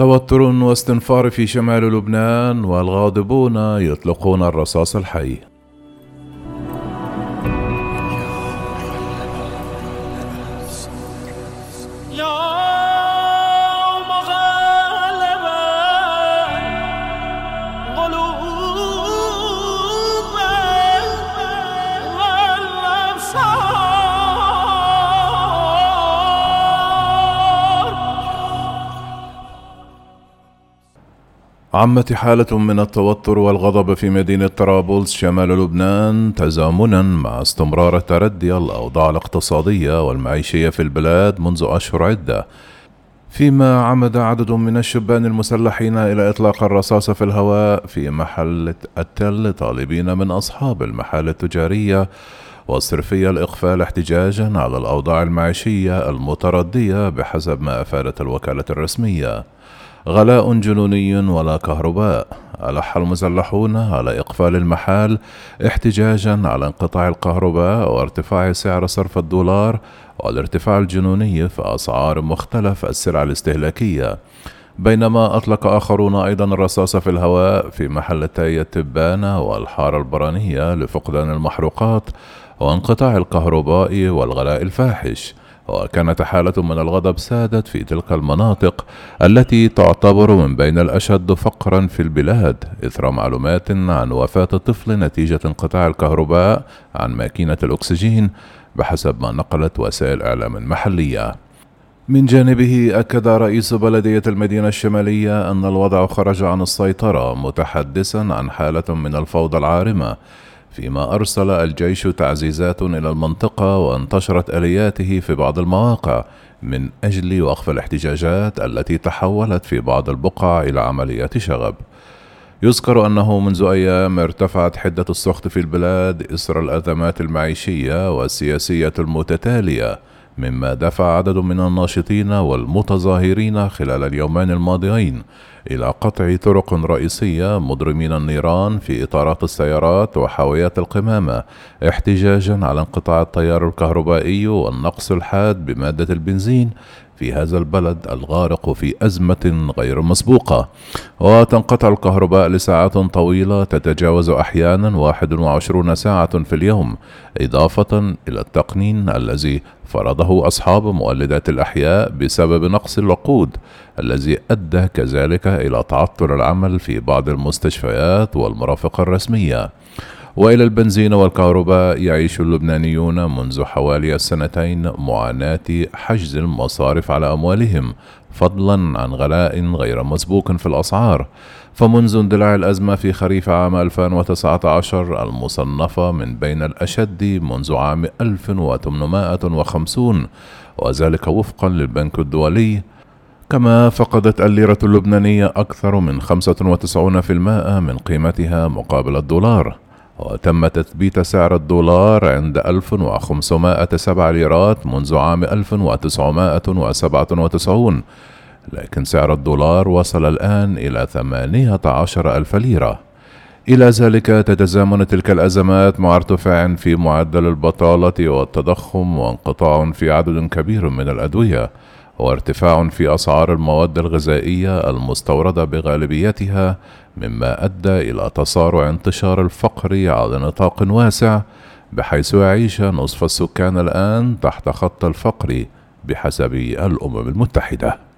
توتر واستنفار في شمال لبنان والغاضبون يطلقون الرصاص الحي. عمت حالة من التوتر والغضب في مدينة طرابلس شمال لبنان تزامنا مع استمرار تردي الأوضاع الاقتصادية والمعيشية في البلاد منذ أشهر عدة. فيما عمد عدد من الشبان المسلحين إلى إطلاق الرصاص في الهواء في محل التل طالبين من أصحاب المحال التجارية والصرفية الإقفال احتجاجا على الأوضاع المعيشية المتردية بحسب ما أفادت الوكالة الرسمية. غلاء جنوني ولا كهرباء. ألح المسلحون على إقفال المحال احتجاجا على انقطاع الكهرباء وارتفاع سعر صرف الدولار والارتفاع الجنوني في أسعار مختلف السلع الاستهلاكية. بينما أطلق آخرون أيضا الرصاص في الهواء في محلتي التبانة والحارة البرانية لفقدان المحروقات وانقطاع الكهرباء والغلاء الفاحش. وكانت حالة من الغضب سادت في تلك المناطق التي تعتبر من بين الأشد فقرا في البلاد إثر معلومات عن وفاة طفل نتيجة انقطاع الكهرباء عن ماكينة الأكسجين بحسب ما نقلت وسائل إعلام محلية. من جانبه أكد رئيس بلدية المدينة الشمالية أن الوضع خرج عن السيطرة متحدثا عن حالة من الفوضى العارمة فيما أرسل الجيش تعزيزات إلى المنطقة وانتشرت آلياته في بعض المواقع من أجل وقف الاحتجاجات التي تحولت في بعض البقع إلى عمليات شغب. يذكر أنه منذ أيام ارتفعت حدة السخط في البلاد إثر الأزمات المعيشية والسياسية المتتالية مما دفع عدد من الناشطين والمتظاهرين خلال اليومين الماضيين إلى قطع طرق رئيسية مضرمين النيران في إطارات السيارات وحاويات القمامة احتجاجا على انقطاع التيار الكهربائي والنقص الحاد بمادة البنزين في هذا البلد الغارق في أزمة غير مسبوقة. وتنقطع الكهرباء لساعات طويلة تتجاوز أحيانا 21 ساعة في اليوم إضافة إلى التقنين الذي فرضه أصحاب مولدات الأحياء بسبب نقص الوقود الذي أدى كذلك إلى تعطل العمل في بعض المستشفيات والمرافق الرسمية. وإلى البنزين والكهرباء يعيش اللبنانيون منذ حوالي سنتين معاناة حجز المصارف على أموالهم فضلا عن غلاء غير مسبوق في الأسعار. فمنذ اندلاع الأزمة في خريف عام 2019 المصنفة من بين الأشد منذ عام 1850 وذلك وفقا للبنك الدولي. كما فقدت الليرة اللبنانية أكثر من 95% من قيمتها مقابل الدولار. وتم تثبيت سعر الدولار عند 1507 ليرات منذ عام 1997 لكن سعر الدولار وصل الآن إلى 18 ألف ليرة. إلى ذلك تتزامن تلك الأزمات مع ارتفاع في معدل البطالة والتضخم وانقطاع في عدد كبير من الأدوية. وارتفاع في أسعار المواد الغذائية المستوردة بغالبيتها مما أدى إلى تصارع انتشار الفقر على نطاق واسع بحيث يعيش نصف السكان الآن تحت خط الفقر بحسب الأمم المتحدة.